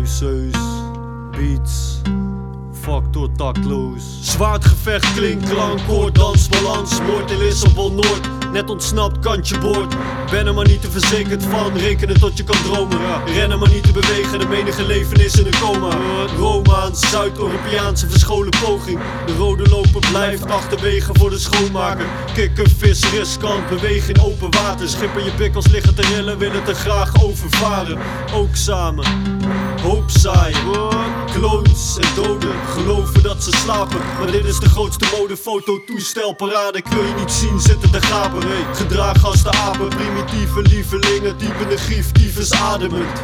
Caduceus, beats, factor tactloos. Zwaardgevecht, klink, klank, koord, dans, balans, moord in Lissabon Noord. Net ontsnapt, kantje boord. Ben er maar niet te verzekerd van, rekenen tot je kan dromen. Rennen maar niet te bewegen, de menige leven is in een coma. Romaans, Zuid-Europeaanse verscholen poging. De rode loper blijft achterwege voor de schoonmaker. Kikken, vis, riskant, bewegen in open water. Schippen je pikkels liggen te rillen, willen te graag overvaren. Ook samen, hoop zaaien. Clones en doden geloven dat ze slapen. Maar dit is de grootste modefoto, toestel, parade. Wil je niet zien zitten te gapen. Gedragen als de apen, primitieve lievelingen. Diep in de grief, tyfus ademend.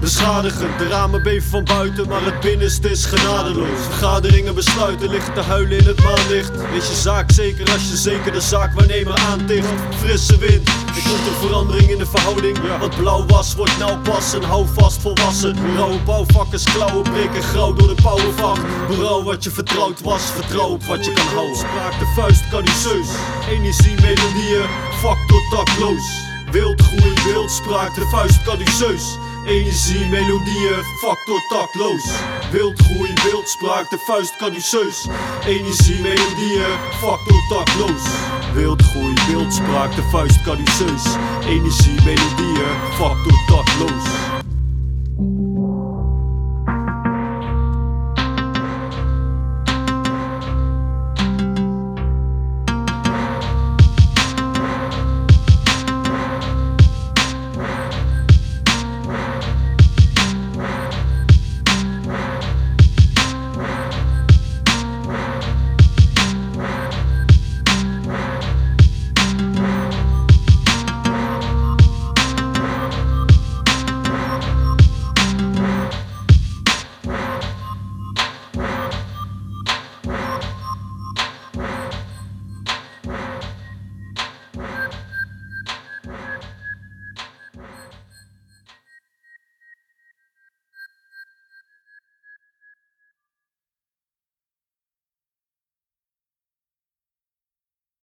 Beschadigend, de ramen beven van buiten, maar het binnenste is genadeloos. Vergaderingen besluiten liggen te huilen in het maanlicht. Is je zaak zeker als je zeker de zaakwaarnemer aanticht? Frisse wind, er komt een verandering in de verhouding. Wat blauw was, wordt nou pas en hou vast volwassen. Rauwe bouwvakkers, klauwen breken grauw door de pauwenvacht. Berouw wat je vertrouwd was, vertrouw op wat je kan houden. Spraak de vuist, caduceus, energie, melodieën, factor tactloos. Wildgroei, wildspraak, de vuist caduceus. Energie, melodieën, factor tactloos. Wildgroei, wildspraak, de vuist caduceus. Energie, melodieën, factor tactloos. Wildgroei, wildspraak, de vuist caduceus. Energie, melodieën, factor tactloos.